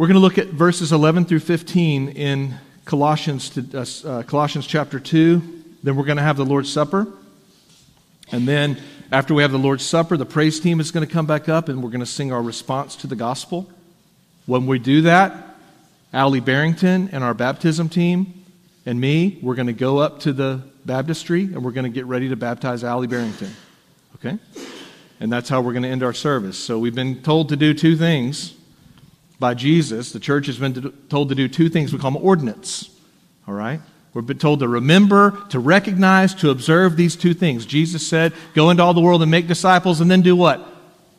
We're going to look at verses 11 through 15 in Colossians, to, uh, uh, Colossians chapter 2. Then we're going to have the Lord's Supper. And then after we have the Lord's Supper, the praise team is going to come back up and we're going to sing our response to the gospel. When we do that, Allie Barrington and our baptism team and me, we're going to go up to the baptistry and we're going to get ready to baptize Allie Barrington. Okay? And that's how we're going to end our service. So we've been told to do two things by Jesus, the church has been told to do two things we call them ordinance. All right? Been told to remember, to recognize, to observe these two things. Jesus said, Go into all the world and make disciples, and then do what?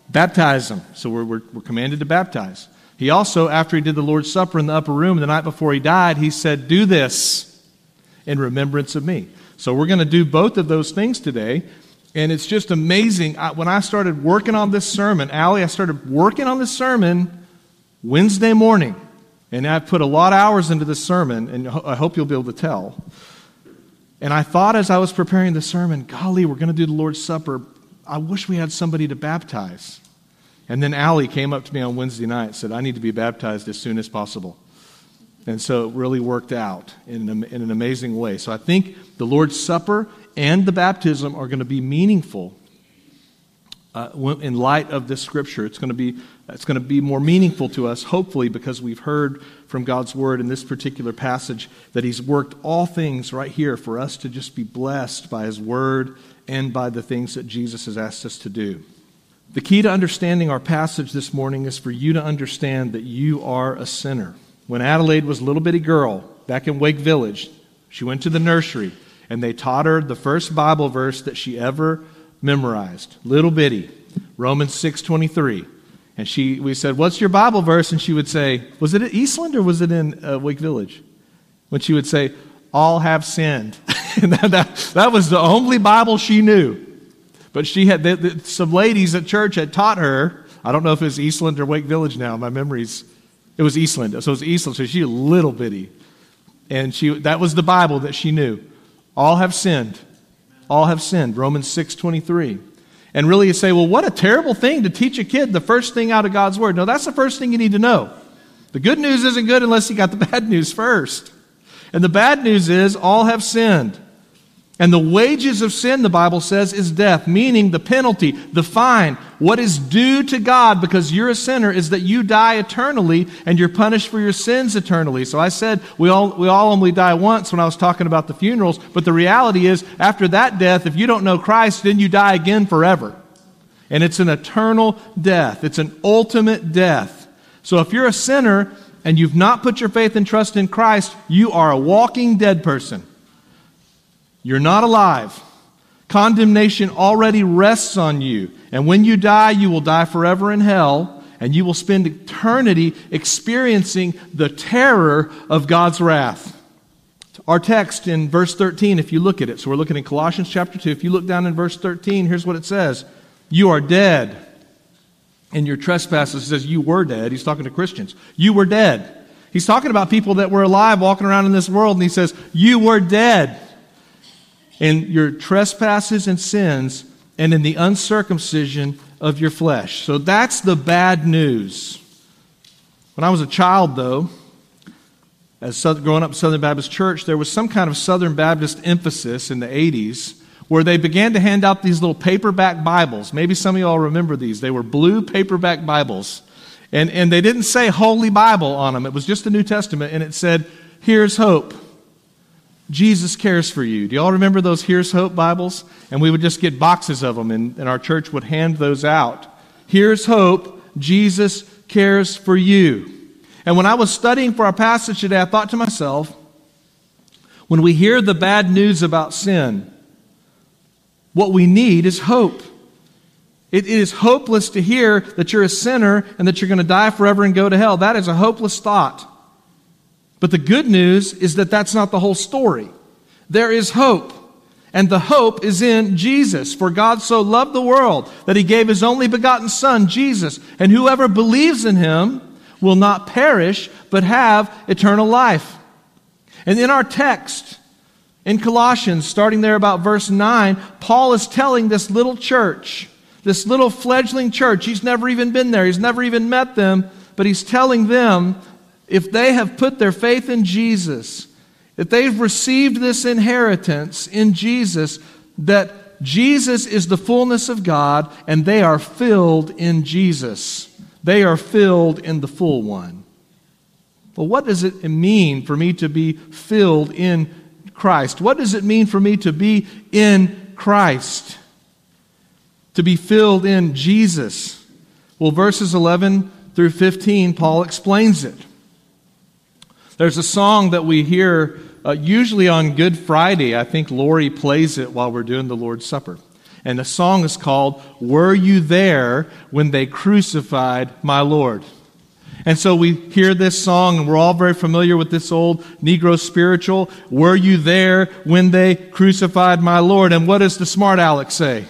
Baptize them. So we're, we're, we're commanded to baptize. He also, after he did the Lord's Supper in the upper room the night before he died, he said, Do this in remembrance of me. So we're going to do both of those things today. And it's just amazing. I, when I started working on this sermon, Allie, I started working on this sermon Wednesday morning, and I've put a lot of hours into this sermon, and I hope you'll be able to tell. And I thought as I was preparing the sermon, golly, we're going to do the Lord's Supper. I wish we had somebody to baptize. And then Allie came up to me on Wednesday night and said, I need to be baptized as soon as possible. And so it really worked out in an, in an amazing way. So I think the Lord's Supper and the baptism are going to be meaningful uh, in light of this scripture. It's going to be it's going to be more meaningful to us, hopefully, because we've heard from God's word in this particular passage that He's worked all things right here for us to just be blessed by His word and by the things that Jesus has asked us to do. The key to understanding our passage this morning is for you to understand that you are a sinner. When Adelaide was a little bitty girl back in Wake Village, she went to the nursery and they taught her the first Bible verse that she ever memorized. Little bitty, Romans 6:23. And she, we said, What's your Bible verse? And she would say, Was it at Eastland or was it in uh, Wake Village? When she would say, All have sinned. and that, that, that, was the only Bible she knew. But she had, the, the, some ladies at church had taught her, I don't know if it was Eastland or Wake Village now, my memory's, it was Eastland. So it was Eastland, so she a little bitty. And she, that was the Bible that she knew. All have sinned. All have sinned. Romans 6 23. And really, you say, well, what a terrible thing to teach a kid the first thing out of God's Word. No, that's the first thing you need to know. The good news isn't good unless you got the bad news first. And the bad news is all have sinned. And the wages of sin, the Bible says, is death, meaning the penalty, the fine, what is due to God because you're a sinner is that you die eternally and you're punished for your sins eternally. So I said we all, we all only die once when I was talking about the funerals, but the reality is after that death, if you don't know Christ, then you die again forever. And it's an eternal death. It's an ultimate death. So if you're a sinner and you've not put your faith and trust in Christ, you are a walking dead person. You're not alive. Condemnation already rests on you. And when you die, you will die forever in hell, and you will spend eternity experiencing the terror of God's wrath. Our text in verse 13, if you look at it, so we're looking in Colossians chapter 2. If you look down in verse 13, here's what it says You are dead in your trespasses. It says, You were dead. He's talking to Christians. You were dead. He's talking about people that were alive walking around in this world, and he says, You were dead in your trespasses and sins and in the uncircumcision of your flesh. So that's the bad news. When I was a child, though, as growing up Southern Baptist Church, there was some kind of Southern Baptist emphasis in the 80s where they began to hand out these little paperback Bibles. Maybe some of you all remember these. They were blue paperback Bibles. And, and they didn't say Holy Bible on them, it was just the New Testament, and it said, Here's hope. Jesus cares for you. Do you all remember those Here's Hope Bibles? And we would just get boxes of them, and, and our church would hand those out. Here's hope. Jesus cares for you. And when I was studying for our passage today, I thought to myself, when we hear the bad news about sin, what we need is hope. It is hopeless to hear that you're a sinner and that you're going to die forever and go to hell. That is a hopeless thought. But the good news is that that's not the whole story. There is hope. And the hope is in Jesus. For God so loved the world that he gave his only begotten Son, Jesus. And whoever believes in him will not perish, but have eternal life. And in our text, in Colossians, starting there about verse 9, Paul is telling this little church, this little fledgling church, he's never even been there, he's never even met them, but he's telling them if they have put their faith in Jesus, if they've received this inheritance in Jesus, that Jesus is the fullness of God and they are filled in Jesus. They are filled in the full one. Well, what does it mean for me to be filled in Christ? What does it mean for me to be in Christ? To be filled in Jesus? Well, verses 11 through 15, Paul explains it. There's a song that we hear uh, usually on Good Friday. I think Lori plays it while we're doing the Lord's Supper. And the song is called, Were You There When They Crucified My Lord? And so we hear this song, and we're all very familiar with this old Negro spiritual. Were you there when they crucified my Lord? And what does the smart Alex say?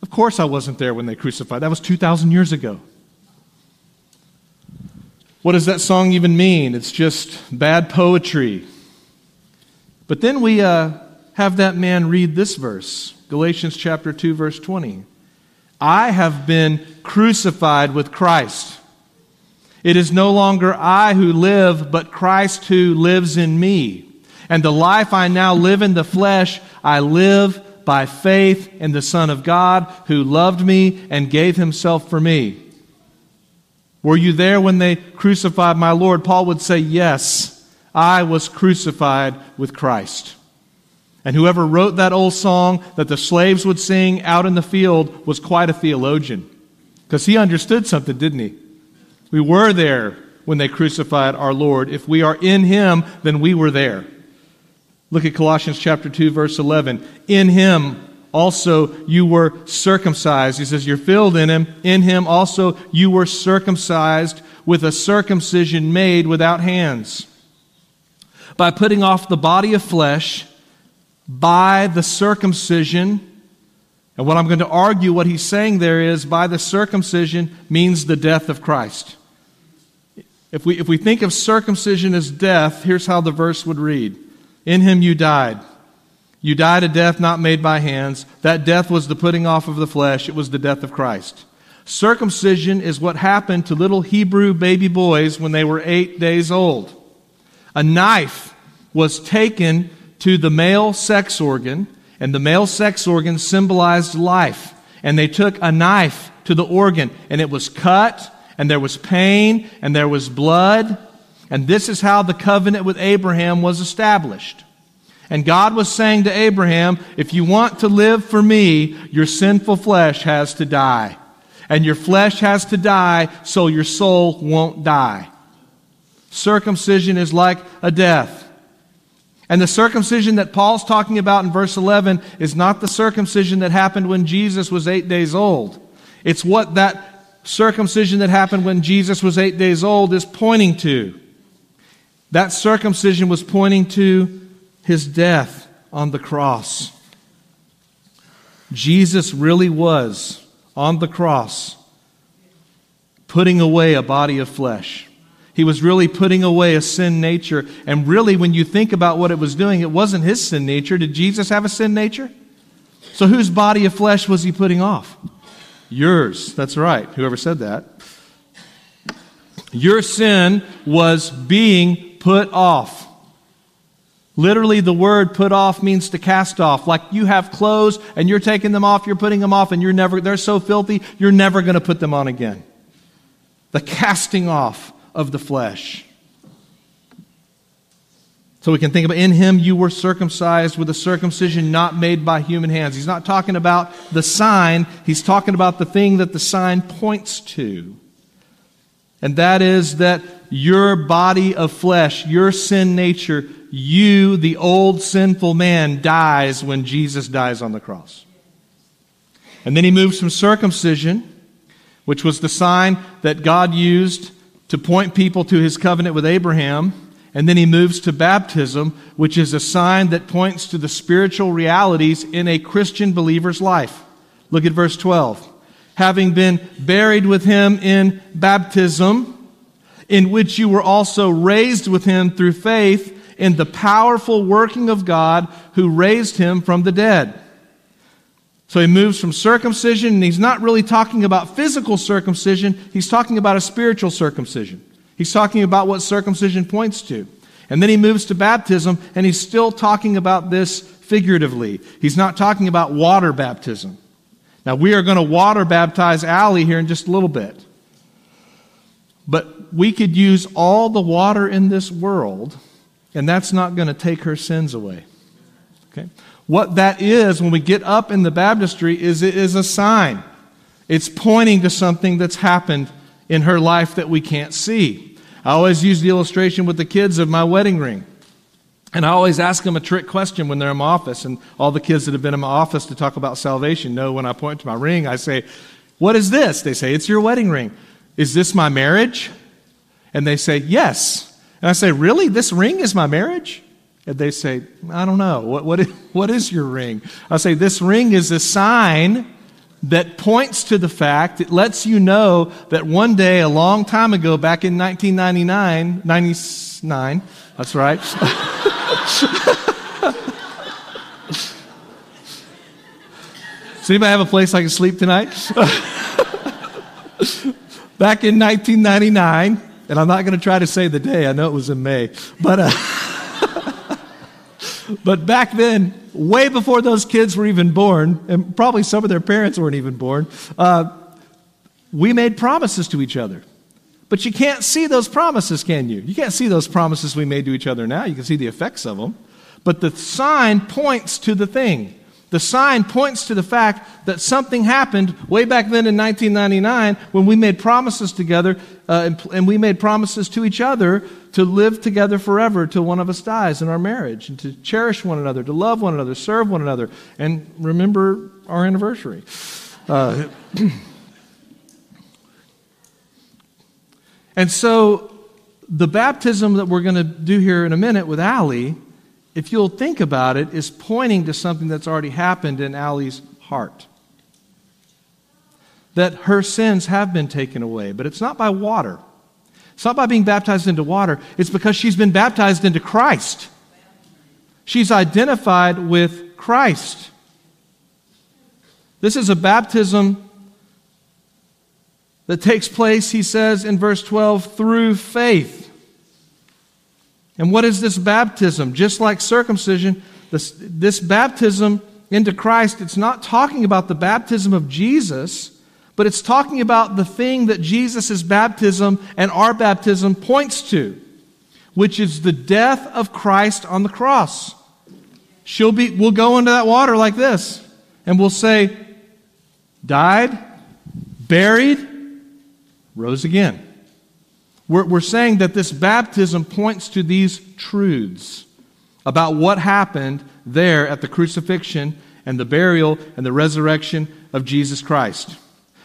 Of course I wasn't there when they crucified. That was 2,000 years ago. What does that song even mean? It's just bad poetry. But then we uh, have that man read this verse Galatians chapter 2, verse 20. I have been crucified with Christ. It is no longer I who live, but Christ who lives in me. And the life I now live in the flesh, I live by faith in the Son of God who loved me and gave himself for me. Were you there when they crucified my Lord? Paul would say, Yes, I was crucified with Christ. And whoever wrote that old song that the slaves would sing out in the field was quite a theologian. Because he understood something, didn't he? We were there when they crucified our Lord. If we are in him, then we were there. Look at Colossians chapter 2 verse 11. In him also you were circumcised. He says you're filled in him. In him also you were circumcised with a circumcision made without hands. By putting off the body of flesh by the circumcision and what I'm going to argue, what he's saying there is by the circumcision means the death of Christ. If we, if we think of circumcision as death, here's how the verse would read In him you died. You died a death not made by hands. That death was the putting off of the flesh, it was the death of Christ. Circumcision is what happened to little Hebrew baby boys when they were eight days old. A knife was taken to the male sex organ, and the male sex organ symbolized life. And they took a knife to the organ, and it was cut, and there was pain, and there was blood. And this is how the covenant with Abraham was established. And God was saying to Abraham, if you want to live for me, your sinful flesh has to die. And your flesh has to die so your soul won't die. Circumcision is like a death. And the circumcision that Paul's talking about in verse 11 is not the circumcision that happened when Jesus was eight days old. It's what that circumcision that happened when Jesus was eight days old is pointing to. That circumcision was pointing to his death on the cross. Jesus really was on the cross putting away a body of flesh. He was really putting away a sin nature. And really, when you think about what it was doing, it wasn't his sin nature. Did Jesus have a sin nature? So, whose body of flesh was he putting off? Yours. That's right. Whoever said that. Your sin was being put off. Literally, the word put off means to cast off. Like you have clothes and you're taking them off, you're putting them off, and you're never, they're so filthy, you're never going to put them on again. The casting off of the flesh. So we can think about in him you were circumcised with a circumcision not made by human hands. He's not talking about the sign, he's talking about the thing that the sign points to. And that is that your body of flesh, your sin nature, you, the old sinful man, dies when Jesus dies on the cross. And then he moves from circumcision, which was the sign that God used to point people to his covenant with Abraham and then he moves to baptism, which is a sign that points to the spiritual realities in a Christian believer's life. Look at verse 12. Having been buried with him in baptism, in which you were also raised with him through faith in the powerful working of God who raised him from the dead. So he moves from circumcision, and he's not really talking about physical circumcision, he's talking about a spiritual circumcision. He's talking about what circumcision points to. And then he moves to baptism, and he's still talking about this figuratively. He's not talking about water baptism. Now, we are going to water baptize Allie here in just a little bit. But we could use all the water in this world, and that's not going to take her sins away. Okay? What that is, when we get up in the baptistry, is it is a sign. It's pointing to something that's happened in her life that we can't see. I always use the illustration with the kids of my wedding ring. And I always ask them a trick question when they're in my office. And all the kids that have been in my office to talk about salvation know when I point to my ring, I say, What is this? They say, It's your wedding ring. Is this my marriage? And they say, Yes. And I say, Really? This ring is my marriage? And they say, I don't know. What, what, is, what is your ring? I say, This ring is a sign that points to the fact, it lets you know that one day, a long time ago, back in 1999, 99, that's right. Does anybody have a place I can sleep tonight? back in 1999, and I'm not going to try to say the day, I know it was in May, but. Uh, but back then, way before those kids were even born, and probably some of their parents weren't even born, uh, we made promises to each other. But you can't see those promises, can you? You can't see those promises we made to each other now. You can see the effects of them. But the sign points to the thing. The sign points to the fact that something happened way back then in 1999 when we made promises together uh, and, and, we made promises to each other to live together forever till one of us dies in our marriage and to cherish one another, to love one another, serve one another, and remember our anniversary. Uh, and so the baptism that we're going to do here in a minute with Allie if you'll think about it, is pointing to something that's already happened in Allie's heart. That her sins have been taken away, but it's not by water. It's not by being baptized into water, it's because she's been baptized into Christ. She's identified with Christ. This is a baptism that takes place, he says in verse 12, through faith. And what is this baptism? Just like circumcision, this, this baptism into Christ, it's not talking about the baptism of Jesus, but it's talking about the thing that Jesus' baptism and our baptism points to, which is the death of Christ on the cross. She'll be, we'll go into that water like this, and we'll say, died, buried, rose again. We're, we're saying that this baptism points to these truths about what happened there at the crucifixion and the burial and the resurrection of Jesus Christ.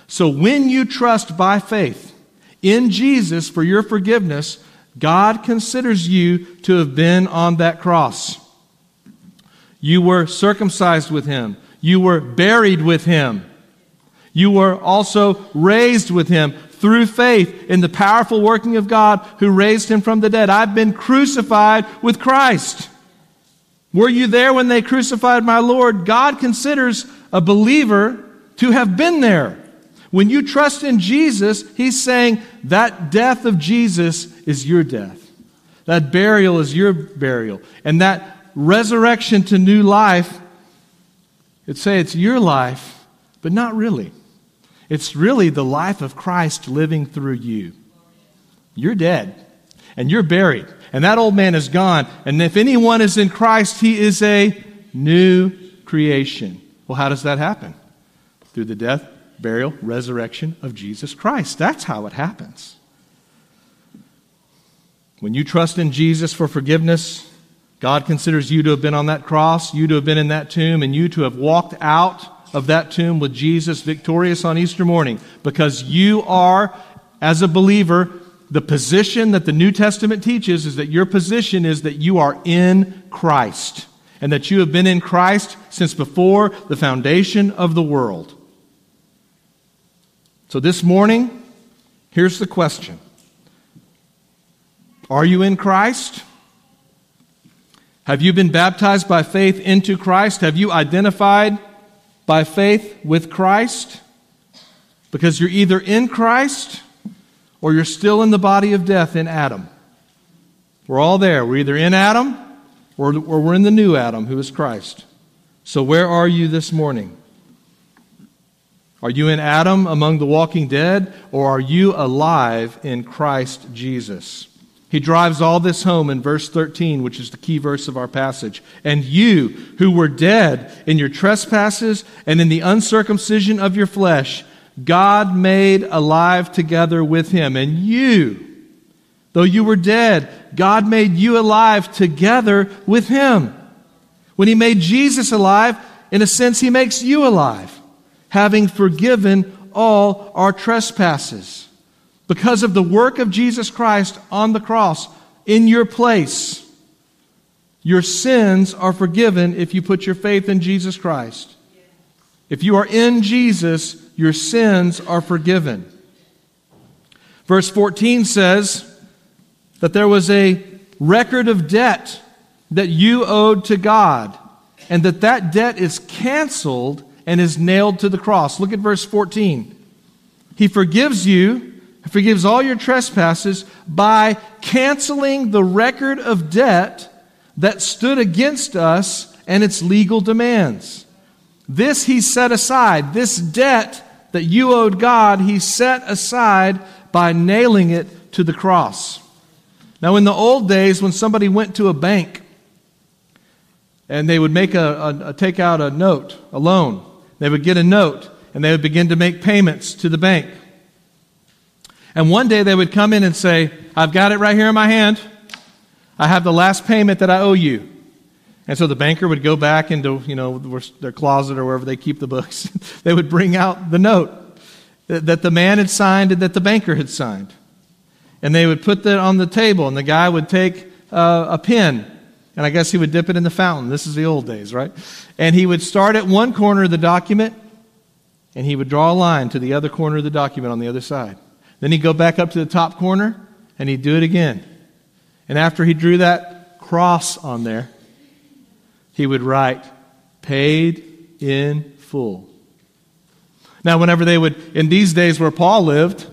So when you trust by faith in Jesus for your forgiveness, God considers you to have been on that cross. You were circumcised with him. You were buried with him. You were also raised with him through faith in the powerful working of God who raised him from the dead. I've been crucified with Christ. Were you there when they crucified my Lord? God considers a believer to have been there. When you trust in Jesus, He's saying that death of Jesus is your death. That burial is your burial. And that resurrection to new life, it'd say it's your life, but not really. It's really the life of Christ living through you. You're dead and you're buried, and that old man is gone. And if anyone is in Christ, he is a new creation. Well, how does that happen? Through the death, burial, resurrection of Jesus Christ. That's how it happens. When you trust in Jesus for forgiveness, God considers you to have been on that cross, you to have been in that tomb, and you to have walked out of that tomb with Jesus victorious on Easter morning because you are, as a believer, the position that the New Testament teaches is that your position is that you are in Christ and that you have been in Christ since before the foundation of the world. So this morning, here's the question Are you in Christ? Have you been baptized by faith into Christ? Have you identified by faith with Christ because you're either in Christ or you're still in the body of death in Adam. We're all there. We're either in Adam or, or we're in the new Adam, who is Christ. So, where are you this morning? Are you in Adam among the walking dead, or are you alive in Christ Jesus? He drives all this home in verse 13, which is the key verse of our passage. And you, who were dead in your trespasses and in the uncircumcision of your flesh, God made alive together with him. And you, though you were dead, God made you alive together with him. When he made Jesus alive, in a sense, he makes you alive, having forgiven all our trespasses because of the work of Jesus Christ on the cross in your place. Your sins are forgiven if you put your faith in Jesus Christ. If you are in Jesus, your sins are forgiven. Verse 14 says that there was a record of debt that you owed to God, and that that debt is canceled and is nailed to the cross. Look at verse 14. He forgives you forgives all your trespasses by canceling the record of debt that stood against us and its legal demands. This he set aside. This debt that you owed God, he set aside by nailing it to the cross. Now, in the old days, when somebody went to a bank and they would make a, a, a take out a note, a loan, they would get a note and they would begin to make payments to the bank. And one day they would come in and say, I've got it right here in my hand. I have the last payment that I owe you. And so the banker would go back into, you know, their closet or wherever they keep the books. they would bring out the note that the man had signed and that the banker had signed. And they would put that on the table, and the guy would take uh, a pen, and I guess he would dip it in the fountain. This is the old days, right? And he would start at one corner of the document, and he would draw a line to the other corner of the document on the other side. Then he'd go back up to the top corner and he'd do it again. And after he drew that cross on there, he would write, paid in full. Now, whenever they would, in these days where Paul lived,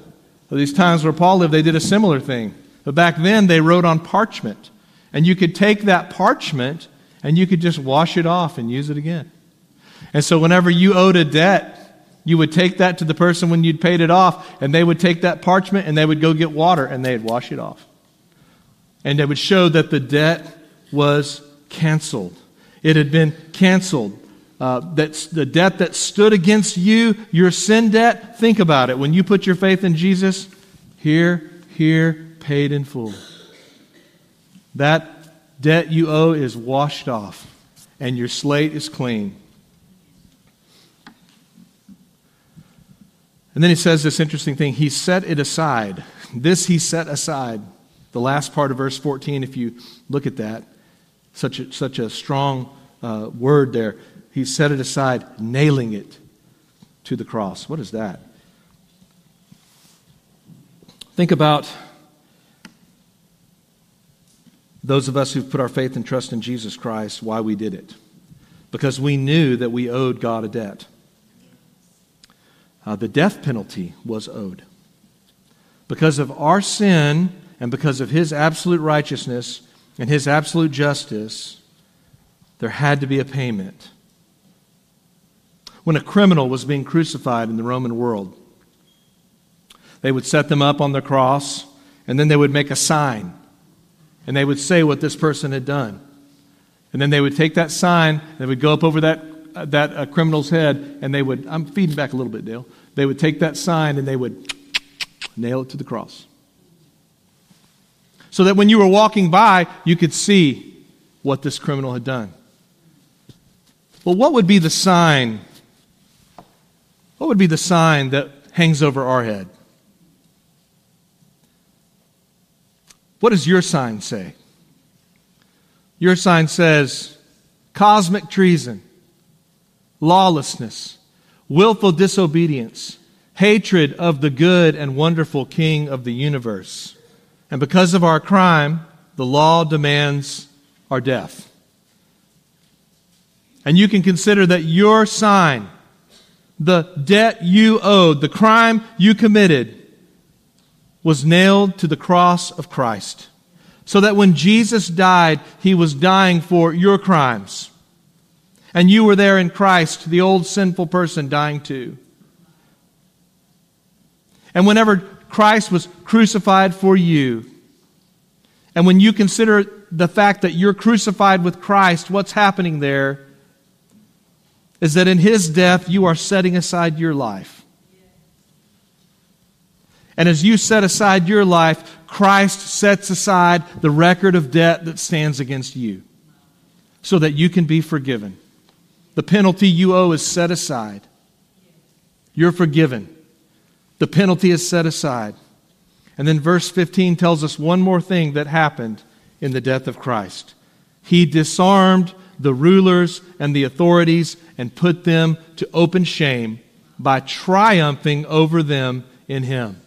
or these times where Paul lived, they did a similar thing. But back then, they wrote on parchment. And you could take that parchment and you could just wash it off and use it again. And so, whenever you owed a debt, you would take that to the person when you'd paid it off, and they would take that parchment and they would go get water and they'd wash it off. And it would show that the debt was canceled. It had been canceled. Uh, that's the debt that stood against you, your sin debt. Think about it. When you put your faith in Jesus, here, here, paid in full. That debt you owe is washed off, and your slate is clean. And then he says this interesting thing. He set it aside. This he set aside. The last part of verse 14, if you look at that, such a, such a strong uh, word there. He set it aside, nailing it to the cross. What is that? Think about those of us who've put our faith and trust in Jesus Christ, why we did it. Because we knew that we owed God a debt uh, the death penalty was owed. Because of our sin and because of his absolute righteousness and his absolute justice, there had to be a payment. When a criminal was being crucified in the Roman world, they would set them up on the cross and then they would make a sign and they would say what this person had done. And then they would take that sign, and they would go up over that that uh, criminal's head, and they would, I'm feeding back a little bit, Dale. They would take that sign and they would nail it to the cross. So that when you were walking by, you could see what this criminal had done. Well, what would be the sign? What would be the sign that hangs over our head? What does your sign say? Your sign says cosmic treason lawlessness, willful disobedience, hatred of the good and wonderful King of the universe. And because of our crime, the law demands our death. And you can consider that your sign, the debt you owed, the crime you committed, was nailed to the cross of Christ. So that when Jesus died, he was dying for your crimes. And you were there in Christ, the old sinful person dying too. And whenever Christ was crucified for you, and when you consider the fact that you're crucified with Christ, what's happening there is that in his death, you are setting aside your life. And as you set aside your life, Christ sets aside the record of debt that stands against you so that you can be forgiven. The penalty you owe is set aside. You're forgiven. The penalty is set aside. And then verse 15 tells us one more thing that happened in the death of Christ. He disarmed the rulers and the authorities and put them to open shame by triumphing over them in Him.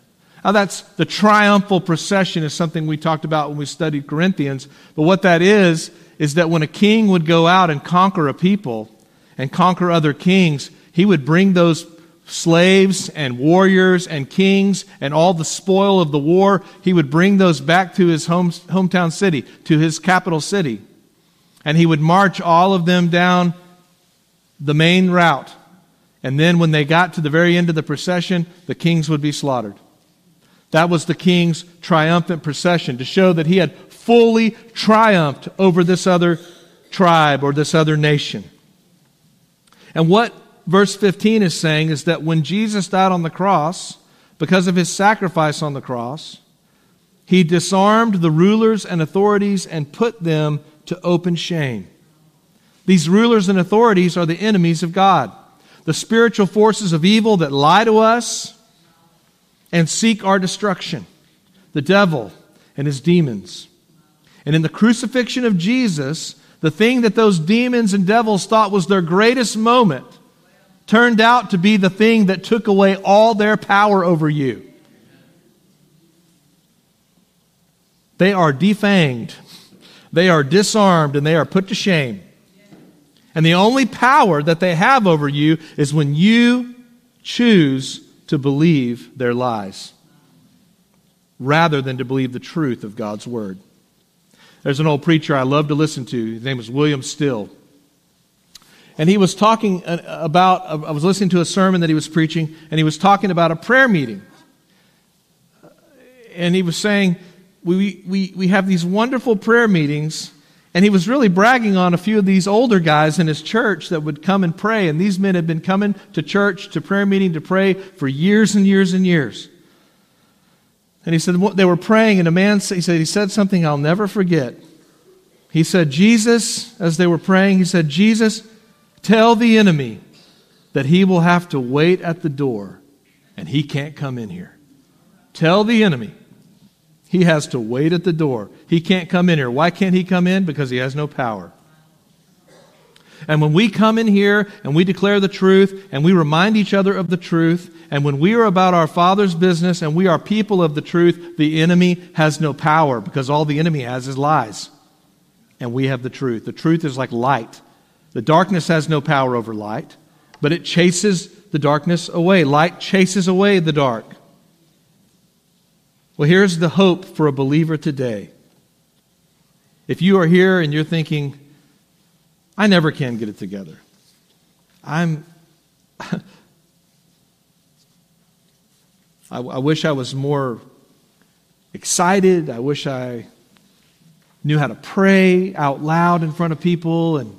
Now, that's the triumphal procession, is something we talked about when we studied Corinthians. But what that is, is that when a king would go out and conquer a people and conquer other kings, he would bring those slaves and warriors and kings and all the spoil of the war, he would bring those back to his home, hometown city, to his capital city. And he would march all of them down the main route. And then when they got to the very end of the procession, the kings would be slaughtered. That was the king's triumphant procession to show that he had fully triumphed over this other tribe or this other nation. And what verse 15 is saying is that when Jesus died on the cross, because of his sacrifice on the cross, he disarmed the rulers and authorities and put them to open shame. These rulers and authorities are the enemies of God, the spiritual forces of evil that lie to us and seek our destruction, the devil and his demons. And in the crucifixion of Jesus, the thing that those demons and devils thought was their greatest moment turned out to be the thing that took away all their power over you. They are defanged, they are disarmed, and they are put to shame. And the only power that they have over you is when you choose to believe their lies rather than to believe the truth of God's word. There's an old preacher I love to listen to. His name is William Still. And he was talking uh, about, I was listening to a sermon that he was preaching, and he was talking about a prayer meeting. And he was saying, we, we, we have these wonderful prayer meetings, and he was really bragging on a few of these older guys in his church that would come and pray. And these men had been coming to church, to prayer meeting, to pray for years and years and years. And he said they were praying, and a man he said he said something I'll never forget. He said, Jesus, as they were praying, he said, Jesus, Tell the enemy that he will have to wait at the door and he can't come in here. Tell the enemy he has to wait at the door. He can't come in here. Why can't he come in? Because he has no power. And when we come in here and we declare the truth and we remind each other of the truth, and when we are about our Father's business and we are people of the truth, the enemy has no power because all the enemy has is lies. And we have the truth. The truth is like light. The darkness has no power over light, but it chases the darkness away. Light chases away the dark. Well, here's the hope for a believer today. If you are here and you're thinking, I never can get it together, I'm. I, I wish I was more excited. I wish I knew how to pray out loud in front of people and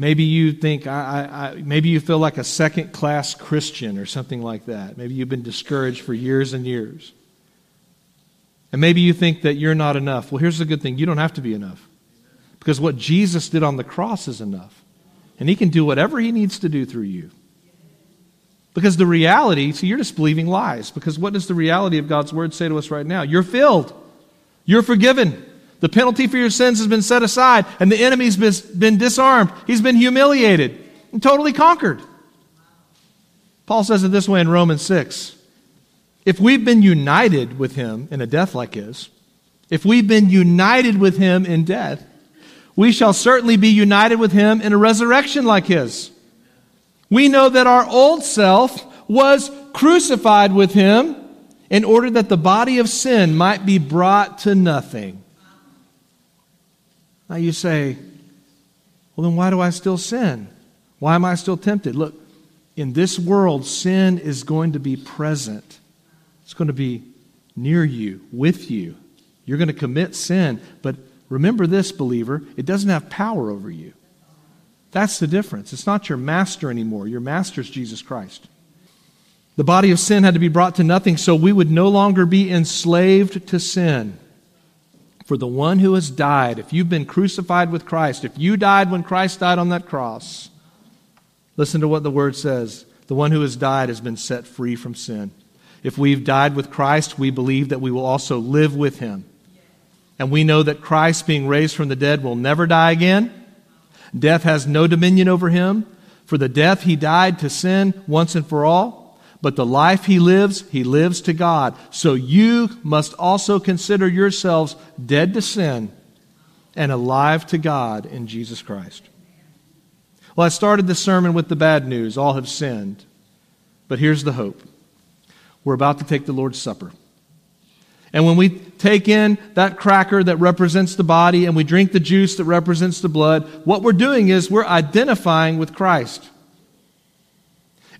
Maybe you think, I, I, maybe you feel like a second class Christian or something like that. Maybe you've been discouraged for years and years. And maybe you think that you're not enough. Well, here's the good thing you don't have to be enough. Because what Jesus did on the cross is enough. And he can do whatever he needs to do through you. Because the reality, see, you're just believing lies. Because what does the reality of God's word say to us right now? You're filled, you're forgiven, the penalty for your sins has been set aside, and the enemy's been disarmed. He's been humiliated and totally conquered. Paul says it this way in Romans 6. If we've been united with him in a death like his, if we've been united with him in death, we shall certainly be united with him in a resurrection like his. We know that our old self was crucified with him in order that the body of sin might be brought to nothing. Now you say, well, then why do I still sin? Why am I still tempted? Look, in this world, sin is going to be present, it's going to be near you, with you. You're going to commit sin. But remember this, believer, it doesn't have power over you. That's the difference. It's not your master anymore. Your master is Jesus Christ. The body of sin had to be brought to nothing so we would no longer be enslaved to sin. For the one who has died, if you've been crucified with Christ, if you died when Christ died on that cross, listen to what the word says. The one who has died has been set free from sin. If we've died with Christ, we believe that we will also live with him. And we know that Christ, being raised from the dead, will never die again. Death has no dominion over him. For the death he died to sin once and for all. But the life he lives, he lives to God. So you must also consider yourselves dead to sin and alive to God in Jesus Christ. Well, I started the sermon with the bad news all have sinned. But here's the hope we're about to take the Lord's Supper. And when we take in that cracker that represents the body and we drink the juice that represents the blood, what we're doing is we're identifying with Christ.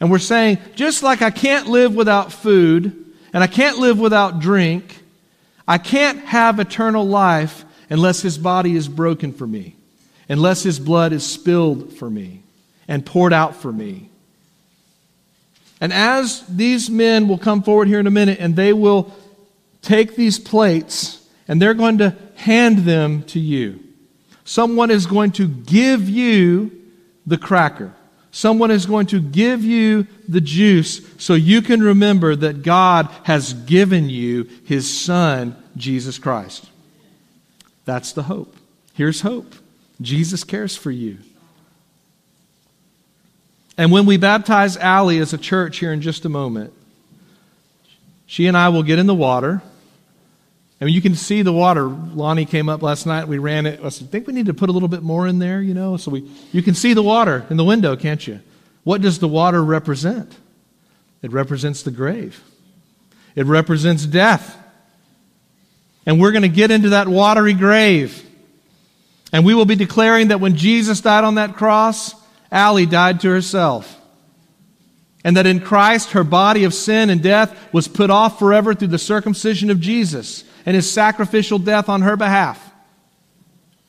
And we're saying, just like I can't live without food and I can't live without drink, I can't have eternal life unless his body is broken for me, unless his blood is spilled for me and poured out for me. And as these men will come forward here in a minute and they will take these plates and they're going to hand them to you. Someone is going to give you the cracker. Someone is going to give you the juice so you can remember that God has given you his son, Jesus Christ. That's the hope. Here's hope Jesus cares for you. And when we baptize Allie as a church here in just a moment, she and I will get in the water. I mean, you can see the water. Lonnie came up last night. We ran it. I think we need to put a little bit more in there, you know. So we, you can see the water in the window, can't you? What does the water represent? It represents the grave. It represents death. And we're going to get into that watery grave. And we will be declaring that when Jesus died on that cross, Allie died to herself. And that in Christ, her body of sin and death was put off forever through the circumcision of Jesus and his sacrificial death on her behalf.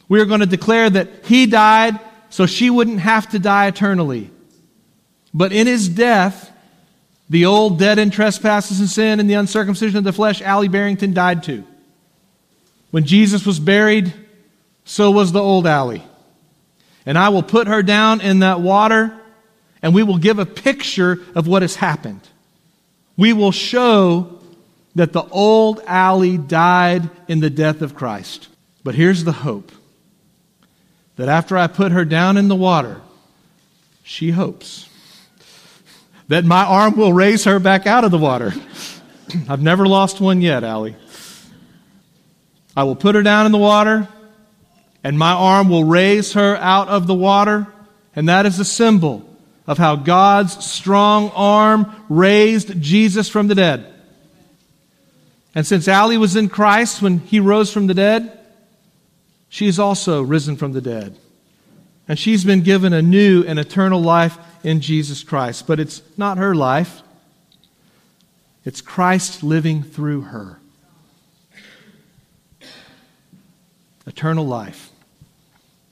We are going to declare that he died so she wouldn't have to die eternally. But in his death, the old dead in trespasses and sin and the uncircumcision of the flesh, Allie Barrington died too. When Jesus was buried, so was the old Allie. And I will put her down in that water, and we will give a picture of what has happened. We will show that the old Allie died in the death of Christ. But here's the hope that after I put her down in the water, she hopes that my arm will raise her back out of the water. I've never lost one yet, Allie. I will put her down in the water and my arm will raise her out of the water. And that is a symbol of how God's strong arm raised Jesus from the dead. And since Allie was in Christ when he rose from the dead, she also risen from the dead. And she's been given a new and eternal life in Jesus Christ. But it's not her life, it's Christ living through her. Eternal life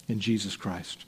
in Jesus Christ.